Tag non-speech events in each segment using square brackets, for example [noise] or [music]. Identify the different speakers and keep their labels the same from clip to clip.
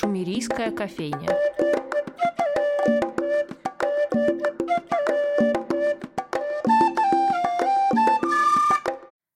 Speaker 1: Шумерийская кофейня.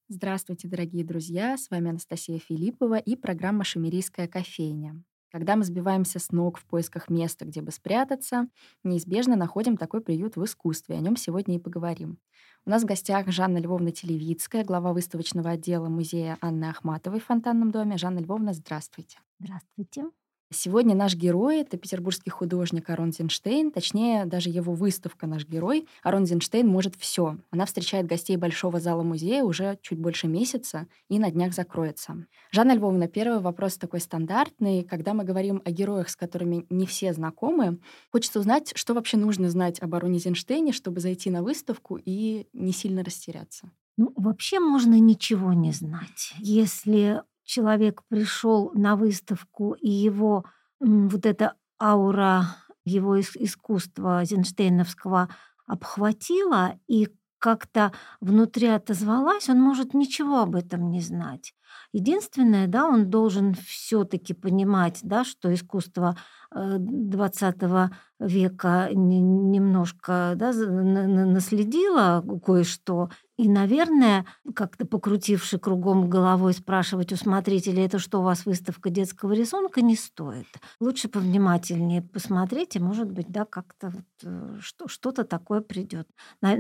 Speaker 2: Здравствуйте, дорогие друзья! С вами Анастасия Филиппова и программа «Шумерийская кофейня». Когда мы сбиваемся с ног в поисках места, где бы спрятаться, неизбежно находим такой приют в искусстве. О нем сегодня и поговорим. У нас в гостях Жанна Львовна Телевицкая, глава выставочного отдела музея Анны Ахматовой в Фонтанном доме. Жанна Львовна, здравствуйте.
Speaker 3: Здравствуйте.
Speaker 2: Сегодня наш герой — это петербургский художник Арон Зинштейн, точнее, даже его выставка «Наш герой». Арон Зинштейн может все. Она встречает гостей Большого зала музея уже чуть больше месяца и на днях закроется. Жанна Львовна, первый вопрос такой стандартный. Когда мы говорим о героях, с которыми не все знакомы, хочется узнать, что вообще нужно знать об Ароне Зинштейне, чтобы зайти на выставку и не сильно растеряться.
Speaker 3: Ну, вообще можно ничего не знать. Если человек пришел на выставку, и его вот эта аура его искусства Зинштейновского обхватила и как-то внутри отозвалась, он может ничего об этом не знать. Единственное, да, он должен все-таки понимать, да, что искусство 20 э, века немножко да, наследило кое-что, и, наверное, как-то покрутивши кругом головой, спрашивать у смотрителя, это что у вас выставка детского рисунка, не стоит. Лучше повнимательнее посмотреть, и, может быть, да, как-то вот э, что-то такое придет.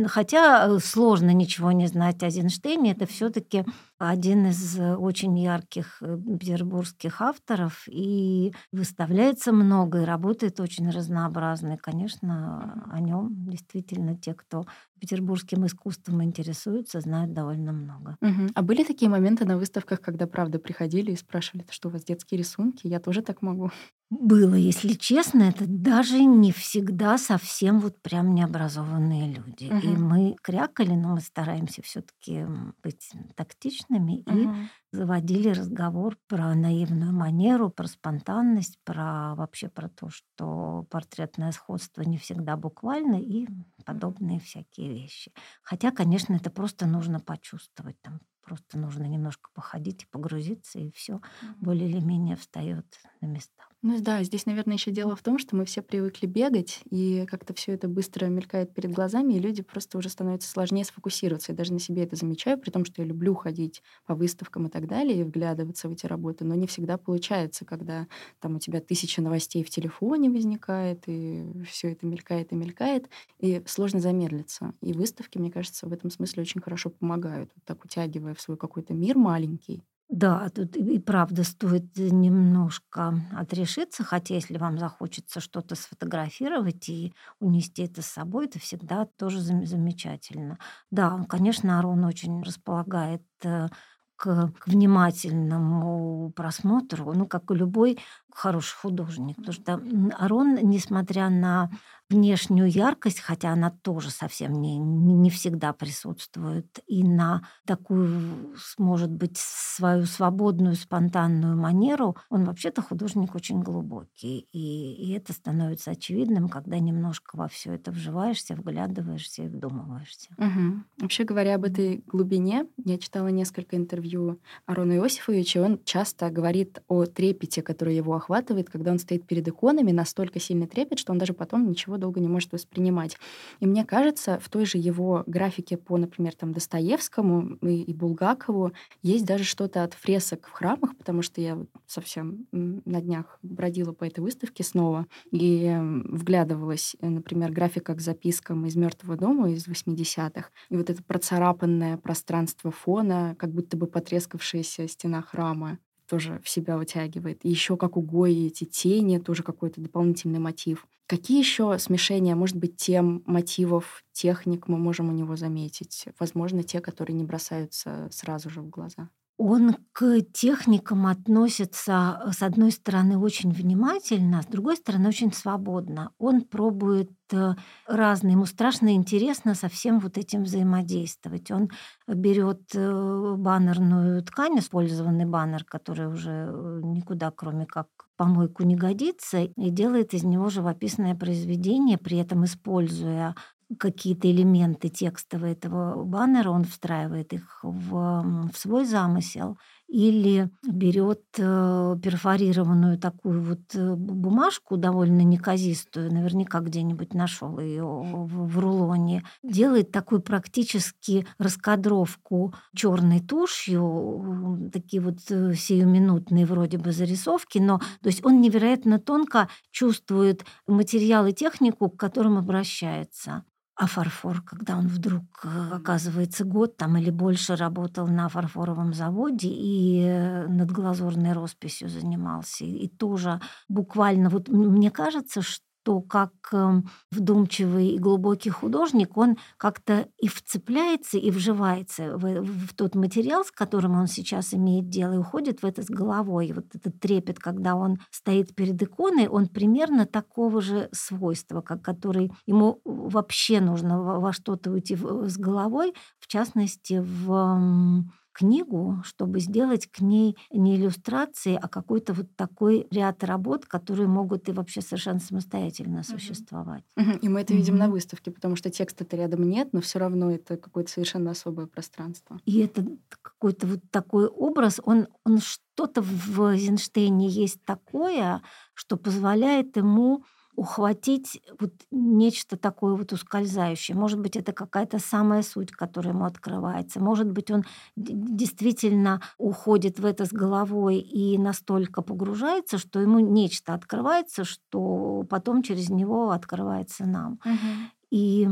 Speaker 3: Хотя э, сложно ничего не знать о Зинштейне, это все-таки один из очень ярких э, петербургских авторов, и выставляется много, и работает очень разнообразно. И, конечно, о нем действительно те, кто петербургским искусством интересуются, знают довольно много.
Speaker 2: Угу. А были такие моменты на выставках, когда, правда, приходили и спрашивали, что у вас детские рисунки? Я тоже так могу.
Speaker 3: Было, если честно, это даже не всегда совсем вот прям необразованные люди. Угу. И мы крякали, но мы стараемся все таки быть тактичными угу. и заводили разговор про наивную манеру, про спонтанность, про вообще про то, что портретное сходство не всегда буквально и подобные всякие вещи. Хотя, конечно, это просто нужно почувствовать. Там просто нужно немножко походить и погрузиться, и все более или менее встает на места.
Speaker 2: Ну да, здесь, наверное, еще дело в том, что мы все привыкли бегать, и как-то все это быстро мелькает перед глазами, и люди просто уже становится сложнее сфокусироваться. Я даже на себе это замечаю, при том, что я люблю ходить по выставкам и так далее, и вглядываться в эти работы, но не всегда получается, когда там у тебя тысяча новостей в телефоне возникает, и все это мелькает и мелькает, и сложно замедлиться. И выставки, мне кажется, в этом смысле очень хорошо помогают, вот так утягивая в свой какой-то мир маленький,
Speaker 3: да, тут и правда стоит немножко отрешиться, хотя если вам захочется что-то сфотографировать и унести это с собой, это всегда тоже замечательно. Да, конечно, Арон очень располагает э, к, к внимательному просмотру, ну, как и любой хороший художник. Потому что Арон, несмотря на внешнюю яркость, хотя она тоже совсем не, не всегда присутствует, и на такую, может быть, свою свободную, спонтанную манеру, он вообще-то художник очень глубокий. И, и это становится очевидным, когда немножко во все это вживаешься, вглядываешься и вдумываешься.
Speaker 2: Угу. Вообще говоря об этой глубине, я читала несколько интервью Арона Иосифовича, и он часто говорит о трепете, который его охватывает, когда он стоит перед иконами, настолько сильный трепет, что он даже потом ничего долго не может воспринимать. И мне кажется, в той же его графике по, например, там, Достоевскому и, и Булгакову есть даже что-то от фресок в храмах, потому что я совсем на днях бродила по этой выставке снова и вглядывалась, например, графика к запискам из «Мертвого дома» из 80-х. И вот это процарапанное пространство фона, как будто бы потрескавшаяся стена храма тоже в себя вытягивает. И еще как у Гои эти тени, тоже какой-то дополнительный мотив. Какие еще смешения, может быть, тем, мотивов, техник мы можем у него заметить? Возможно, те, которые не бросаются сразу же в глаза.
Speaker 3: Он к техникам относится, с одной стороны, очень внимательно, с другой стороны, очень свободно. Он пробует э, разные, ему страшно интересно со всем вот этим взаимодействовать. Он берет э, баннерную ткань, использованный баннер, который уже э, никуда, кроме как помойку не годится, и делает из него живописное произведение, при этом используя какие-то элементы текстового этого баннера, он встраивает их в, в свой замысел или берет э, перфорированную такую вот э, бумажку, довольно неказистую, наверняка где-нибудь нашел ее в, в рулоне, делает такую практически раскадровку черной тушью, такие вот э, сиюминутные вроде бы зарисовки, но то есть он невероятно тонко чувствует материал и технику, к которым обращается. А фарфор, когда он вдруг, э, оказывается, год там или больше работал на фарфоровом заводе и э, над глазурной росписью занимался, и тоже буквально, вот мне кажется, что то как эм, вдумчивый и глубокий художник, он как-то и вцепляется, и вживается в, в тот материал, с которым он сейчас имеет дело, и уходит в это с головой. И вот этот трепет, когда он стоит перед иконой, он примерно такого же свойства, как который ему вообще нужно во, во что-то уйти в, с головой, в частности, в книгу, чтобы сделать к ней не иллюстрации, а какой-то вот такой ряд работ, которые могут и вообще совершенно самостоятельно существовать.
Speaker 2: Угу. И мы это видим угу. на выставке, потому что текста-то рядом нет, но все равно это какое-то совершенно особое пространство.
Speaker 3: И это какой-то вот такой образ, он, он что-то в Эйзенштейне есть такое, что позволяет ему ухватить вот нечто такое вот ускользающее. Может быть, это какая-то самая суть, которая ему открывается. Может быть, он действительно уходит в это с головой и настолько погружается, что ему нечто открывается, что потом через него открывается нам. Угу. И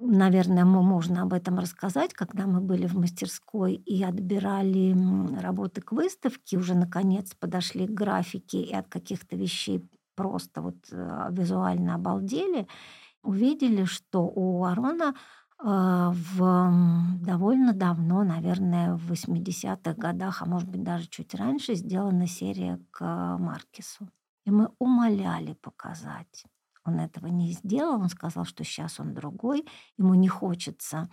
Speaker 3: наверное, можно об этом рассказать, когда мы были в мастерской и отбирали работы к выставке, уже наконец подошли к графике и от каких-то вещей просто вот э, визуально обалдели, увидели, что у Арона э, в довольно давно, наверное, в 80-х годах, а может быть даже чуть раньше, сделана серия к Маркису. И мы умоляли показать. Он этого не сделал, он сказал, что сейчас он другой, ему не хочется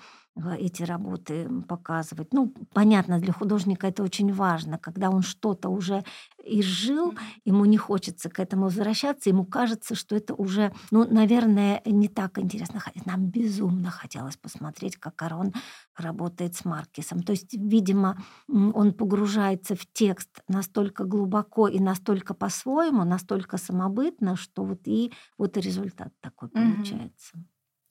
Speaker 3: эти работы показывать. Ну, понятно, для художника это очень важно, когда он что-то уже изжил, ему не хочется к этому возвращаться, ему кажется, что это уже, ну, наверное, не так интересно. Нам безумно хотелось посмотреть, как Арон работает с Маркисом. То есть, видимо, он погружается в текст настолько глубоко и настолько по-своему, настолько самобытно, что вот и вот и результат такой получается.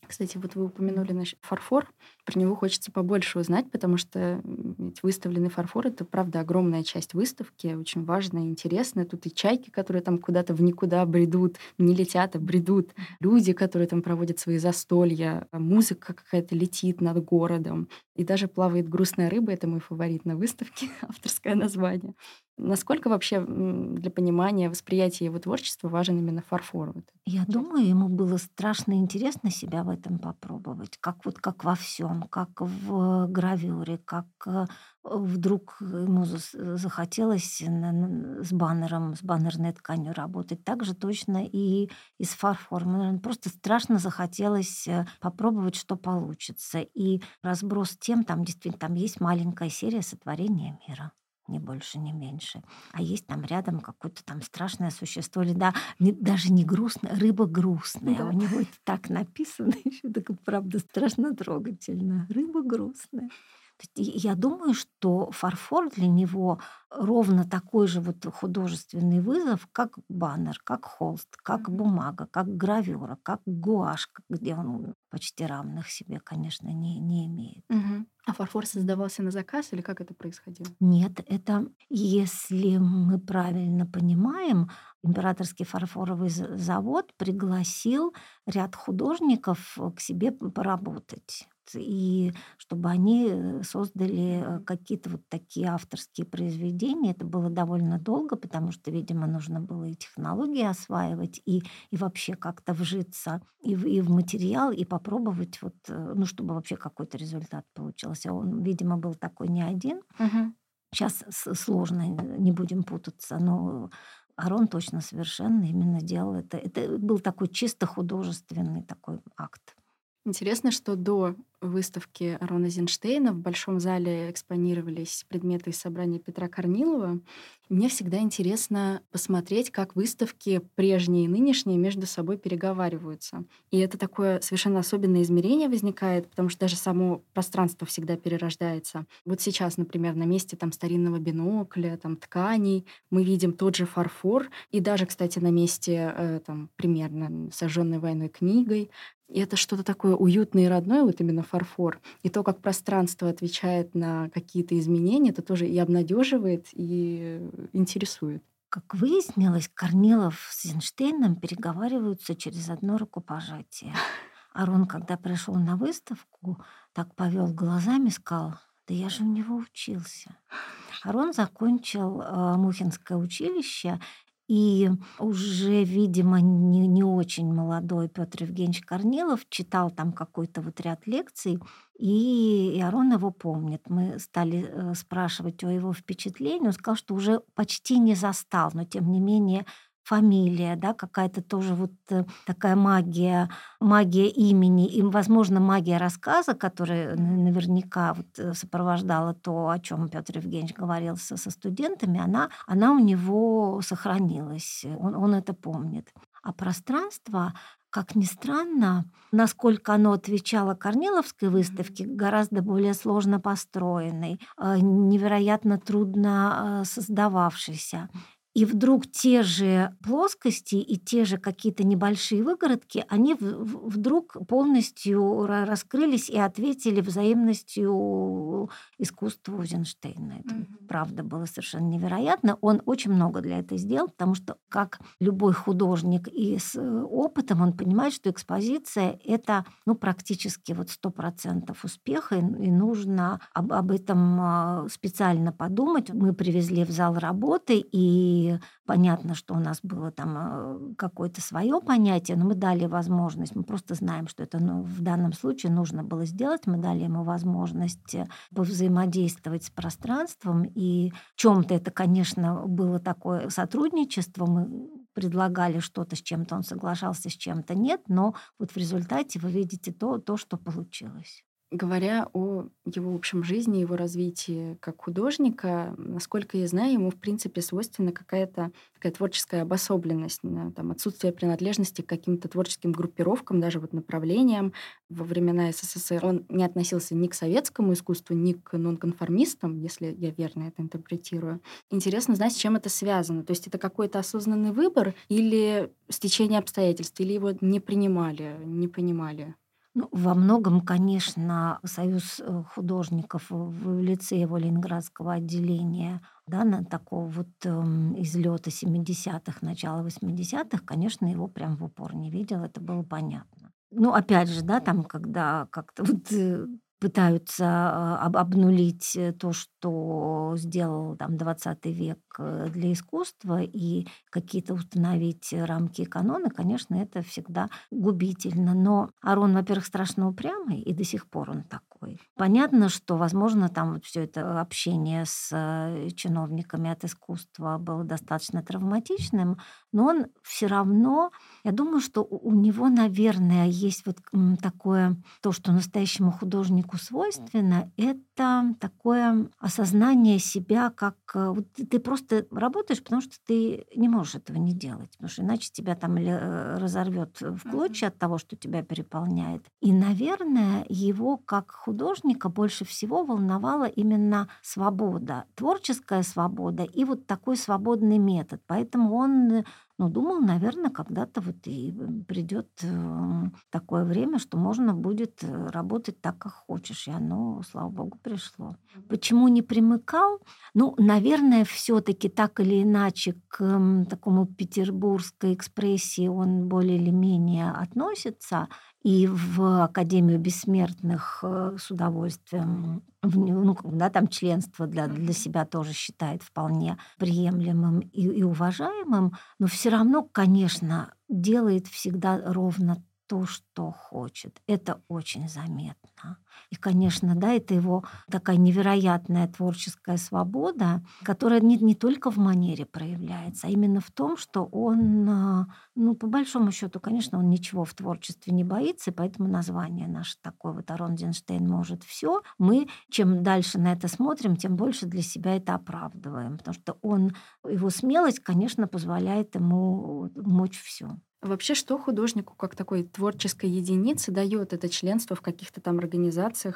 Speaker 2: Кстати, вот вы упомянули наш фарфор. Про него хочется побольше узнать, потому что ведь выставленный фарфор — это, правда, огромная часть выставки, очень важная интересная. Тут и чайки, которые там куда-то в никуда бредут, не летят, а бредут. Люди, которые там проводят свои застолья. Музыка какая-то летит над городом. И даже плавает грустная рыба — это мой фаворит на выставке, [laughs] авторское название. Насколько вообще для понимания, восприятия его творчества важен именно фарфор? Вот
Speaker 3: Я думаю, ему было страшно интересно себя в этом попробовать, как вот как во всем, как в гравюре, как э, вдруг ему захотелось с баннером, с баннерной тканью работать. Так же точно и, и с фарфором. Просто страшно захотелось э, попробовать, что получится. И разброс тем, там действительно там есть маленькая серия сотворения мира ни больше, ни меньше. А есть там рядом какое-то там страшное существо, или да, не, даже не грустное, рыба грустная. Да. У него это так написано, [laughs] еще так, правда, страшно трогательно. Рыба грустная. Я думаю, что фарфор для него ровно такой же вот художественный вызов, как баннер, как холст, как бумага, как гравюра, как гуашь, где он почти равных себе, конечно, не, не имеет.
Speaker 2: Угу. А фарфор создавался на заказ или как это происходило?
Speaker 3: Нет, это, если мы правильно понимаем, императорский фарфоровый завод пригласил ряд художников к себе поработать и чтобы они э, создали э, какие-то вот такие авторские произведения. Это было довольно долго, потому что, видимо, нужно было и технологии осваивать, и, и вообще как-то вжиться и в, и в материал, и попробовать, вот, э, ну, чтобы вообще какой-то результат получился. Он, видимо, был такой не один. Угу. Сейчас сложно, не будем путаться, но Арон точно совершенно именно делал это. Это был такой чисто художественный такой акт.
Speaker 2: Интересно, что до выставки Арона Зинштейна в Большом зале экспонировались предметы из собрания Петра Корнилова. Мне всегда интересно посмотреть, как выставки прежние и нынешние между собой переговариваются. И это такое совершенно особенное измерение возникает, потому что даже само пространство всегда перерождается. Вот сейчас, например, на месте там старинного бинокля, там тканей, мы видим тот же фарфор, и даже, кстати, на месте э, там примерно сожженной войной книгой и это что-то такое уютное и родное, вот именно фарфор. И то, как пространство отвечает на какие-то изменения, это тоже и обнадеживает, и интересует.
Speaker 3: Как выяснилось, Корнилов с Эйнштейном переговариваются через одно рукопожатие. Арон, когда пришел на выставку, так повел глазами, сказал, да я же у него учился. Арон закончил э, Мухинское училище и уже, видимо, не, не очень молодой Петр Евгеньевич Корнилов читал там какой-то вот ряд лекций, и Арон его помнит. Мы стали э, спрашивать о его впечатлении. Он сказал, что уже почти не застал, но тем не менее фамилия, да, какая-то тоже вот э, такая магия, магия имени, и, возможно, магия рассказа, которая наверняка вот э, сопровождала то, о чем Петр Евгеньевич говорил со, со студентами, она, она у него сохранилась, он, он это помнит. А пространство, как ни странно, насколько оно отвечало Корниловской выставке, гораздо более сложно построенной, э, невероятно трудно создававшейся. И вдруг те же плоскости и те же какие-то небольшие выгородки, они вдруг полностью раскрылись и ответили взаимностью искусству Эйзенштейна. Это mm-hmm. правда было совершенно невероятно. Он очень много для этого сделал, потому что как любой художник и с э, опытом, он понимает, что экспозиция — это ну, практически вот сто процентов успеха, и нужно об, об этом а, специально подумать. Мы привезли в зал работы, и понятно, что у нас было там э, какое-то свое понятие, но мы дали возможность, мы просто знаем, что это ну, в данном случае нужно было сделать, мы дали ему возможность э, взаимодействовать с пространством, и в чем-то это, конечно, было такое сотрудничество, мы предлагали что-то, с чем-то он соглашался, с чем-то нет, но вот в результате вы видите то, то что получилось.
Speaker 2: Говоря о его общем жизни, его развитии как художника, насколько я знаю, ему, в принципе, свойственна какая-то такая творческая обособленность, там, отсутствие принадлежности к каким-то творческим группировкам, даже вот направлениям. Во времена СССР он не относился ни к советскому искусству, ни к нонконформистам, если я верно это интерпретирую. Интересно знать, с чем это связано. То есть это какой-то осознанный выбор или стечение обстоятельств, или его не принимали, не понимали?
Speaker 3: Ну, во многом, конечно, Союз э, художников в лице его ленинградского отделения, да, на такого вот э, излета 70-х, начала 80-х, конечно, его прям в упор не видел, это было понятно. Ну, опять же, да, там, когда как-то вот э, пытаются а, об, обнулить э, то, что сделал там 20 век э, для искусства, и какие-то установить рамки и каноны, конечно, это всегда губительно. Но Арон, во-первых, страшно упрямый, и до сих пор он такой. Понятно, что, возможно, там вот все это общение с э, чиновниками от искусства было достаточно травматичным, но он все равно, я думаю, что у него, наверное, есть вот такое, то, что настоящему художнику свойственно, это такое осознание себя как... Э, вот ты просто работаешь, потому что ты не можешь этого не делать, потому что иначе тебя там э, разорвет в клочья от того, что тебя переполняет. И, наверное, его как художника больше всего волновала именно свобода, творческая свобода и вот такой свободный метод. Поэтому он но думал, наверное, когда-то вот и придет э, такое время, что можно будет э, работать так, как хочешь. И оно, слава богу, пришло. Почему не примыкал? Ну, наверное, все-таки так или иначе к такому петербургской экспрессии он более или менее относится и в Академию бессмертных э, с удовольствием, ну, да, там членство для, для себя тоже считает вполне приемлемым и, и уважаемым, но все равно, конечно, делает всегда ровно то, что хочет. Это очень заметно. И, конечно, да, это его такая невероятная творческая свобода, которая не, не только в манере проявляется, а именно в том, что он, а, ну, по большому счету, конечно, он ничего в творчестве не боится, и поэтому название наше такое вот Арон Динштейн может все. Мы, чем дальше на это смотрим, тем больше для себя это оправдываем, потому что он, его смелость, конечно, позволяет ему мочь все.
Speaker 2: Вообще, что художнику как такой творческой единице дает это членство в каких-то там организациях,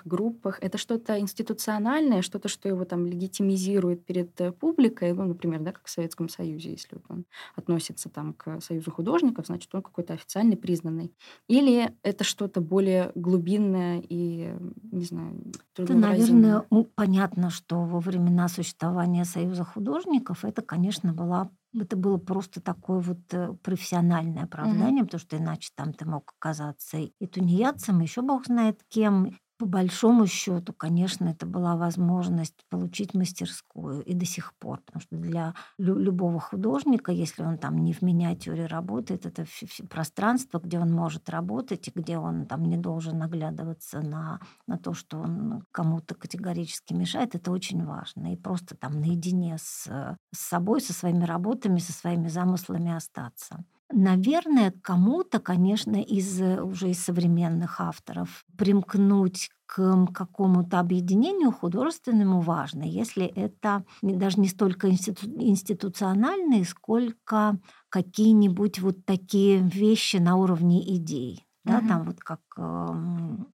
Speaker 2: группах? Это что-то институциональное, что-то, что его там легитимизирует перед э, публикой, ну, например, да, как в Советском Союзе, если он относится там к Союзу художников, значит, он какой-то официальный, признанный. Или это что-то более глубинное и, не знаю,
Speaker 3: Это, наверное, понятно, что во времена существования Союза художников это, конечно, была это было просто такое вот э, профессиональное оправдание, mm-hmm. потому что иначе там ты мог оказаться и тунеядцем, еще бог знает кем, по большому счету, конечно, это была возможность получить мастерскую и до сих пор, потому что для лю- любого художника, если он там не в миниатюре работает, это пространство, где он может работать и где он там не должен наглядываться на, на то, что он кому-то категорически мешает, это очень важно. И просто там наедине с, с собой, со своими работами, со своими замыслами остаться. Наверное, кому-то, конечно, из э, уже из современных авторов примкнуть к какому-то объединению художественному важно, если это даже не столько институ институциональные, сколько какие-нибудь вот такие вещи на уровне идей. Да, угу. там вот как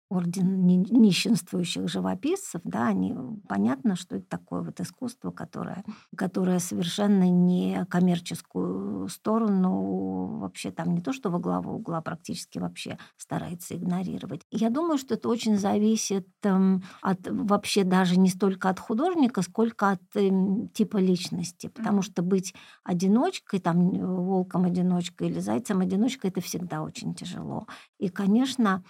Speaker 3: орден нищенствующих живописцев, да, они, понятно, что это такое вот искусство, которое, которое совершенно не коммерческую сторону вообще там не то, что во главу угла практически вообще старается игнорировать. Я думаю, что это очень зависит э, от вообще даже не столько от художника, сколько от э, типа личности, потому что быть одиночкой, там волком-одиночкой или зайцем-одиночкой, это всегда очень тяжело. И, конечно,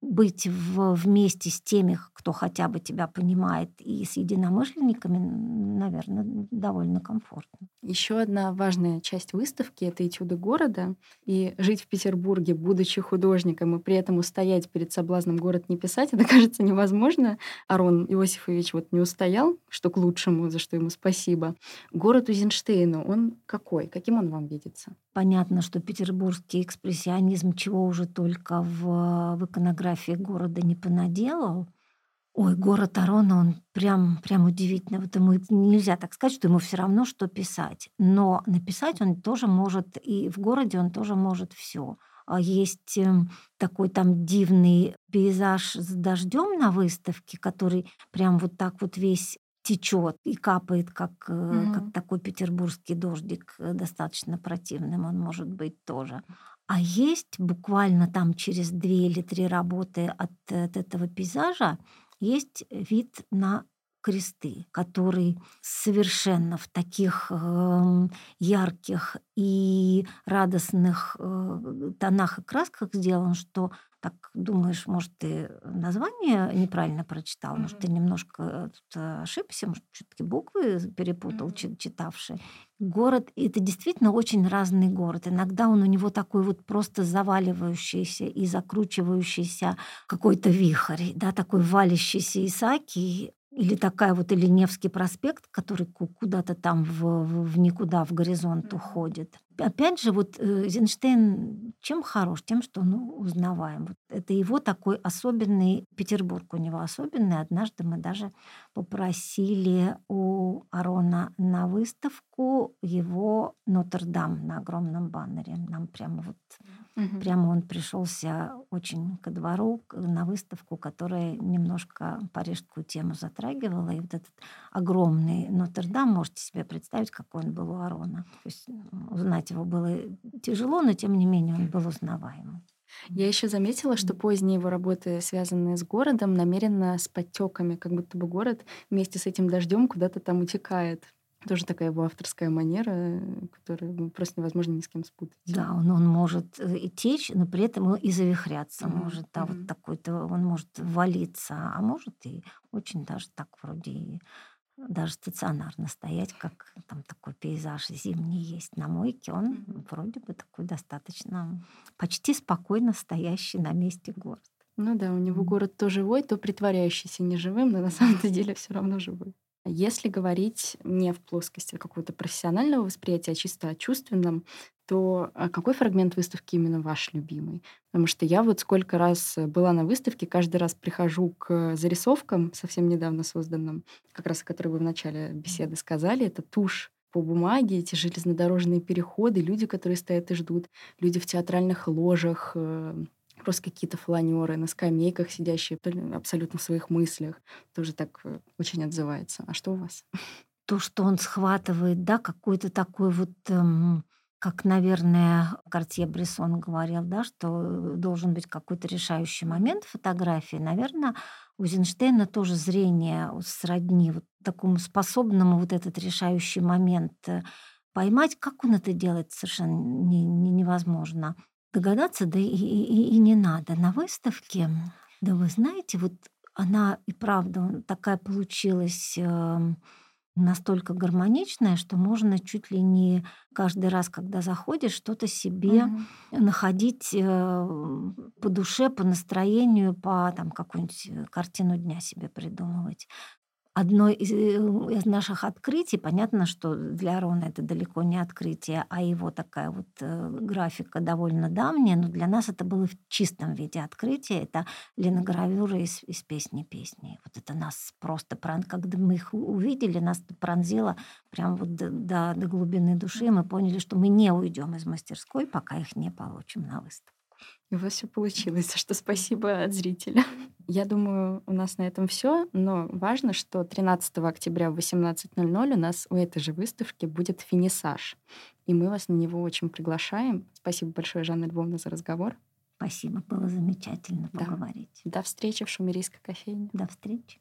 Speaker 3: быть в, вместе с теми, кто хотя бы тебя понимает, и с единомышленниками, наверное, довольно комфортно.
Speaker 2: Еще одна важная часть выставки — это этюды города. И жить в Петербурге, будучи художником, и при этом устоять перед соблазном город не писать, [laughs] это кажется невозможно. Арон Иосифович вот не устоял, что к лучшему, за что ему спасибо. Город Узенштейну, он какой? Каким он вам видится?
Speaker 3: Понятно, что петербургский экспрессионизм чего уже только в, в иконографии города не понаделал. Ой, город Арона, он прям, прям удивительно. Вот ему нельзя так сказать, что ему все равно, что писать. Но написать он тоже может, и в городе он тоже может все. А есть эм, такой там дивный пейзаж с дождем на выставке, который прям вот так вот весь течет и капает, как, угу. как такой петербургский дождик, э, достаточно противным он может быть тоже. А есть буквально там через две или три работы от, от этого пейзажа есть вид на кресты, который совершенно в таких э, ярких и радостных э, тонах и красках сделан, что так думаешь, может, ты название неправильно прочитал, mm-hmm. может, ты немножко тут ошибся, может, все-таки буквы перепутал, mm-hmm. читавший. Город, это действительно очень разный город. Иногда он у него такой вот просто заваливающийся и закручивающийся какой-то вихрь, да, такой валящийся Исаки, или такая вот или Невский проспект, который куда-то там в, в никуда, в горизонт уходит. Опять же, вот э, Зинштейн чем хорош? Тем, что ну, узнаваем. Вот это его такой особенный, Петербург у него особенный. Однажды мы даже попросили у Арона на выставку его Нотр-Дам на огромном баннере. Нам прямо вот Угу. Прямо он пришелся очень ко двору, на выставку, которая немножко парижскую тему затрагивала. И вот этот огромный Нотр-Дам, можете себе представить, какой он был у Арона. То есть узнать его было тяжело, но тем не менее он был узнаваемым.
Speaker 2: Я еще заметила, что поздние его работы, связанные с городом, намеренно с подтеками, как будто бы город вместе с этим дождем куда-то там утекает. Тоже такая его авторская манера, которую просто невозможно ни с кем спутать.
Speaker 3: Да, он, он может э, и течь, но при этом и завихряться mm-hmm. может. Да, mm-hmm. вот такой-то он может валиться, а может и очень даже так вроде и даже стационарно стоять, как там такой пейзаж зимний есть на мойке, он вроде бы такой достаточно почти спокойно стоящий на месте город.
Speaker 2: Ну да, у него город то живой, то притворяющийся неживым, но на самом [laughs] деле все равно живой. Если говорить не в плоскости какого-то профессионального восприятия, а чисто о чувственном, то а какой фрагмент выставки именно ваш любимый? Потому что я вот сколько раз была на выставке, каждый раз прихожу к зарисовкам, совсем недавно созданным, как раз о которых вы в начале беседы сказали, это тушь по бумаге, эти железнодорожные переходы, люди, которые стоят и ждут, люди в театральных ложах, э, просто какие-то фланеры на скамейках сидящие абсолютно в своих мыслях. Тоже так э, очень отзывается. А что у вас?
Speaker 3: То, что он схватывает, да, какой-то такой вот эм, как, наверное, Картье Брессон говорил, да, что должен быть какой-то решающий момент фотографии. Наверное, у Зинштейна тоже зрение сродни вот такому способному вот этот решающий момент э, поймать. Как он это делает, совершенно не, не, невозможно догадаться, да и, и, и не надо. На выставке, да вы знаете, вот она и правда такая получилась э, настолько гармоничная, что можно чуть ли не каждый раз, когда заходишь, что-то себе угу. находить э, по душе, по настроению, по там какую-нибудь э, картину дня себе придумывать одно из, э, из наших открытий, понятно, что для Рона это далеко не открытие, а его такая вот э, графика довольно давняя, но для нас это было в чистом виде открытие. Это линогравюры из, из песни песни. Вот это нас просто, когда мы их увидели, нас пронзило прям вот до, до, до глубины души. И мы поняли, что мы не уйдем из мастерской, пока их не получим на выставку.
Speaker 2: И у вас все получилось, [laughs] за что спасибо от зрителя. Я думаю, у нас на этом все, но важно, что 13 октября в 18.00 у нас у этой же выставки будет финисаж. И мы вас на него очень приглашаем. Спасибо большое, Жанна Львовна, за разговор.
Speaker 3: Спасибо, было замечательно поговорить.
Speaker 2: Да. До встречи в Шумерийской кофейне.
Speaker 3: До встречи.